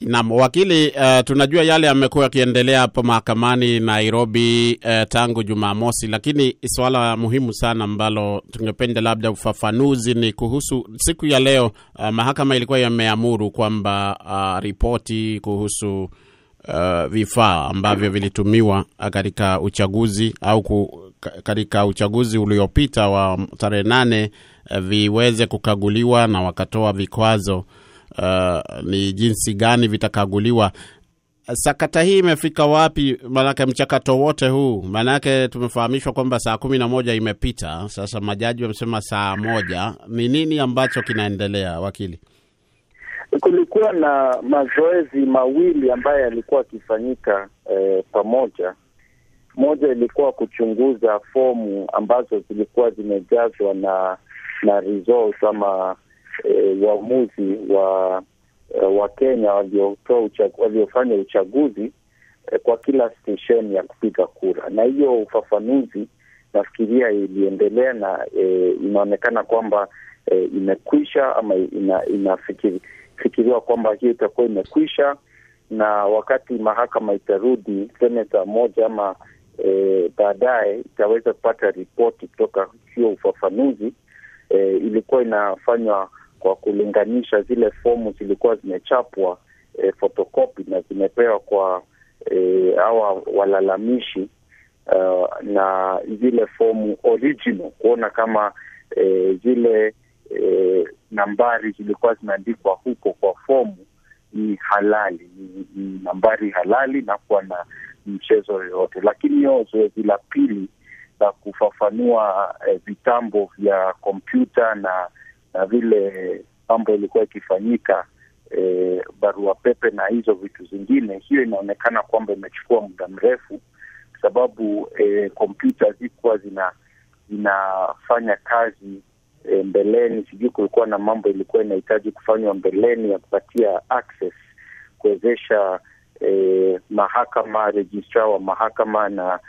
Naam, wakili, uh, tunajua yale yamekuwa yakiendelea hapo mahakamani Nairobi uh, tangu Jumamosi, lakini swala muhimu sana ambalo tungependa labda ufafanuzi ni kuhusu siku ya leo. Uh, mahakama ilikuwa yameamuru kwamba uh, ripoti kuhusu uh, vifaa ambavyo vilitumiwa katika uchaguzi au katika uchaguzi uliopita wa tarehe nane uh, viweze kukaguliwa na wakatoa vikwazo Uh, ni jinsi gani vitakaguliwa. Sakata hii imefika wapi? Maanake mchakato wote huu, maanake tumefahamishwa kwamba saa kumi na moja imepita sasa, majaji wamesema saa moja. Ni nini ambacho kinaendelea, wakili? Kulikuwa na mazoezi mawili ambayo yalikuwa akifanyika eh, pamoja. Moja ilikuwa kuchunguza fomu ambazo zilikuwa zimejazwa na na results ama uamuzi e, wa e, wa Kenya waliofanya waliofanya uchaguzi e, kwa kila stesheni ya kupiga kura, na hiyo ufafanuzi nafikiria iliendelea na e, inaonekana kwamba e, imekwisha ama ina, inafikiriwa kwamba hiyo itakuwa imekwisha, na wakati mahakama itarudi seneta moja ama e, baadaye itaweza kupata ripoti kutoka hiyo ufafanuzi e, ilikuwa inafanywa kwa kulinganisha zile fomu zilikuwa zimechapwa e, fotokopi na zimepewa kwa e, hawa walalamishi uh, na zile fomu original kuona kama e, zile e, nambari zilikuwa zimeandikwa huko kwa fomu ni halali, ni, nambari halali na kuwa na mchezo yoyote. Lakini hiyo zoezi la pili la kufafanua eh, vitambo vya kompyuta na na vile mambo ilikuwa ikifanyika e, barua pepe na hizo vitu zingine, hiyo inaonekana kwamba imechukua muda mrefu, sababu kompyuta eh, zikuwa zina zinafanya kazi e, mbeleni. Sijui kulikuwa na mambo ilikuwa inahitaji kufanywa mbeleni ya kupatia access kuwezesha eh, mahakama, rejistra wa mahakama na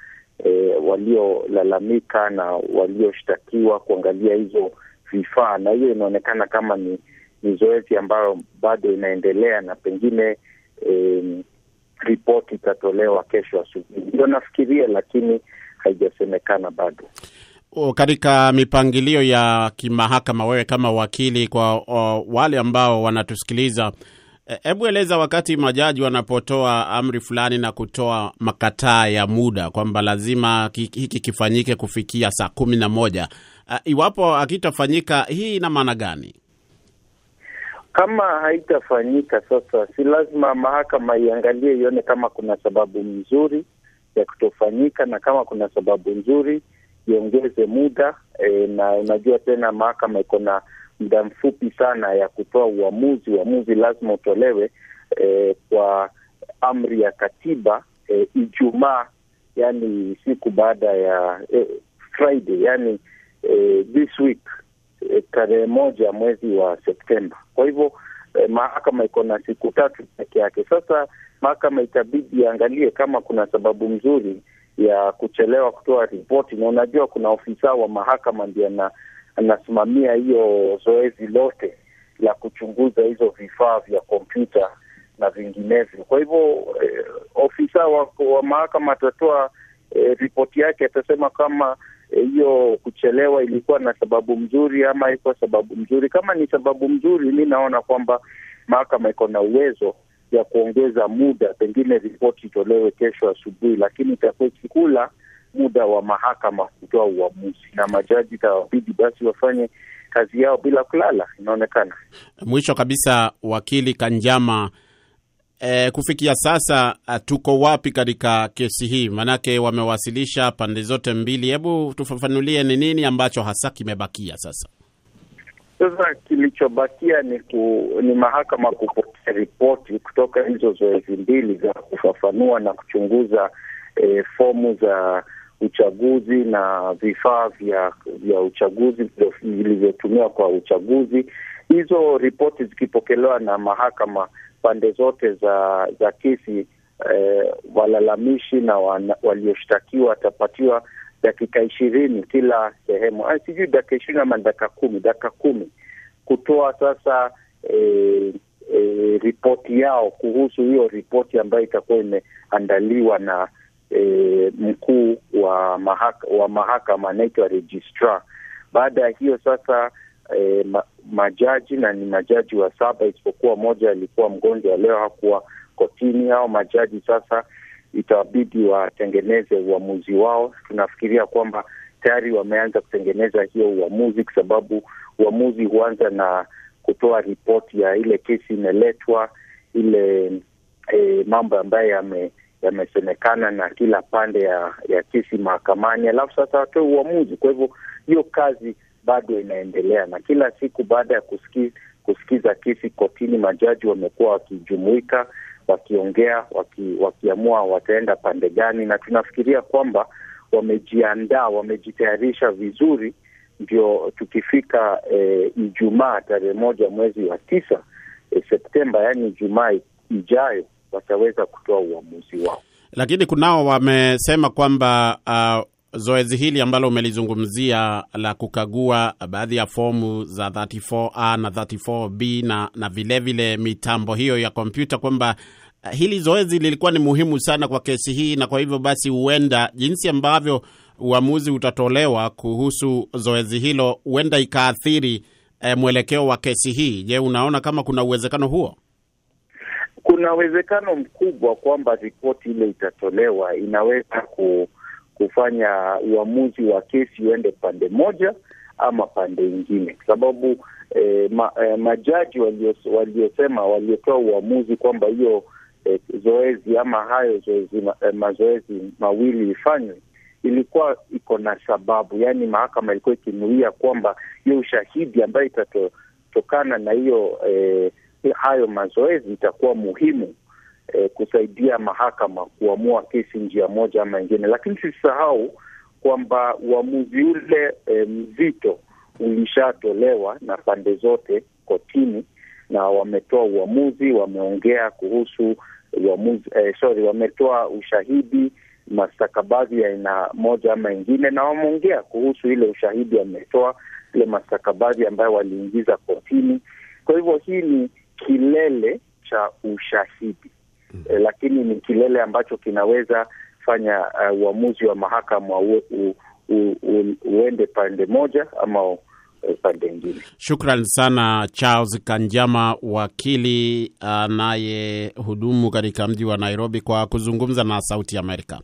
E, waliolalamika na walioshtakiwa kuangalia hizo vifaa, na hiyo inaonekana kama ni, ni zoezi ambayo bado inaendelea na pengine eh, ripoti itatolewa kesho asubuhi, ndio nafikiria, lakini haijasemekana bado. Katika mipangilio ya kimahakama, wewe kama wakili, kwa o, wale ambao wanatusikiliza Hebu eleza, wakati majaji wanapotoa amri fulani na kutoa makataa ya muda kwamba lazima hiki kifanyike kufikia saa kumi na moja, uh, iwapo hakitafanyika, hii ina maana gani? Kama haitafanyika sasa, si lazima mahakama iangalie ione kama kuna sababu nzuri ya kutofanyika, na kama kuna sababu nzuri iongeze muda e, na unajua tena mahakama iko na muda mfupi sana ya kutoa uamuzi. Uamuzi lazima utolewe e, kwa amri ya katiba e, Ijumaa, yani siku baada ya e, Friday, yani eh, this week eh, tarehe moja mwezi wa Septemba. Kwa hivyo eh, mahakama iko na siku tatu peke yake. Sasa mahakama itabidi iangalie kama kuna sababu nzuri ya kuchelewa kutoa ripoti, na unajua kuna ofisa wa mahakama ndio na anasimamia hiyo zoezi lote la kuchunguza hizo vifaa vya kompyuta na vinginevyo. Kwa hivyo eh, ofisa wa, wa mahakama atatoa eh, ripoti yake, atasema kama hiyo eh, kuchelewa ilikuwa na sababu mzuri ama haikuwa sababu mzuri. Kama ni sababu mzuri, mi naona kwamba mahakama iko na uwezo ya kuongeza muda, pengine ripoti itolewe kesho asubuhi, lakini itakuwa ikikula muda wa mahakama kutoa uamuzi, na majaji itawabidi basi wafanye kazi yao bila kulala. Inaonekana. Mwisho kabisa, wakili Kanjama, e, kufikia sasa tuko wapi katika kesi hii? Maanake wamewasilisha pande zote mbili. Hebu tufafanulie ni nini ambacho hasa kimebakia sasa? Sasa kilichobakia ni ku, ni mahakama kupokea ripoti kutoka hizo zoezi mbili za kufafanua na kuchunguza e, fomu za uchaguzi na vifaa vya vya uchaguzi vilivyotumiwa kwa uchaguzi. Hizo ripoti zikipokelewa na mahakama pande zote za za kesi eh, walalamishi na walioshtakiwa watapatiwa dakika ishirini kila sehemu, sijui dakika ishirini ama dakika kumi, dakika kumi kutoa sasa eh, eh, ripoti yao kuhusu hiyo ripoti ambayo itakuwa imeandaliwa na eh, mkuu wa mahakama wa mahakama anaitwa registrar. Baada ya hiyo sasa e, ma, majaji na ni majaji wa saba isipokuwa moja alikuwa mgonjwa leo hakuwa kotini. Hao majaji sasa itabidi watengeneze uamuzi wao. Tunafikiria kwamba tayari wameanza kutengeneza hiyo uamuzi, kwa sababu uamuzi huanza na kutoa ripoti ya ile kesi imeletwa, ile e, mambo ambayo yame yamesemekana na kila pande ya ya kesi mahakamani, alafu sasa watoe uamuzi. Kwa hivyo hiyo kazi bado inaendelea, na kila siku baada ya kusikiza, kusikiza kesi kotini, majaji wamekuwa wakijumuika, wakiongea, waki, wakiamua wataenda pande gani, na tunafikiria kwamba wamejiandaa, wamejitayarisha vizuri, ndio tukifika eh, Ijumaa tarehe moja mwezi wa tisa eh, Septemba, yaani Ijumaa ijayo wataweza kutoa uamuzi wao. Lakini kunao wamesema kwamba uh, zoezi hili ambalo umelizungumzia la kukagua baadhi ya fomu za 34A na 34B na na vilevile vile mitambo hiyo ya kompyuta kwamba uh, hili zoezi lilikuwa ni muhimu sana kwa kesi hii, na kwa hivyo basi huenda jinsi ambavyo uamuzi utatolewa kuhusu zoezi hilo huenda ikaathiri eh, mwelekeo wa kesi hii. Je, unaona kama kuna uwezekano huo? Kuna uwezekano mkubwa kwamba ripoti ile itatolewa inaweza ku, kufanya uamuzi wa kesi uende pande moja ama pande ingine, kwa sababu eh, ma, eh, majaji waliosema waliotoa uamuzi kwamba hiyo eh, zoezi ama hayo zoezi, eh, mazoezi mawili ifanywe ilikuwa iko na sababu, yaani mahakama ilikuwa ikinuia kwamba hiyo ushahidi ambayo itatokana na hiyo eh, hayo mazoezi itakuwa muhimu eh, kusaidia mahakama kuamua kesi njia moja ama ingine, lakini sisahau kwamba uamuzi ule eh, mzito ulishatolewa na pande zote kotini, na wametoa uamuzi, wameongea kuhusu uamuzi eh, sorry, wametoa ushahidi mastakabadhi ya aina moja ama ingine, na wameongea kuhusu ile ushahidi wametoa ile mastakabadhi ambayo waliingiza kotini. Kwa hivyo hii ni kilele cha ushahidi mm -hmm. E, lakini ni kilele ambacho kinaweza fanya uh, uamuzi wa mahakama uende pande moja ama uh, pande ingine. Shukran sana Charles Kanjama, wakili anayehudumu uh, katika mji wa Nairobi, kwa kuzungumza na Sauti Amerika.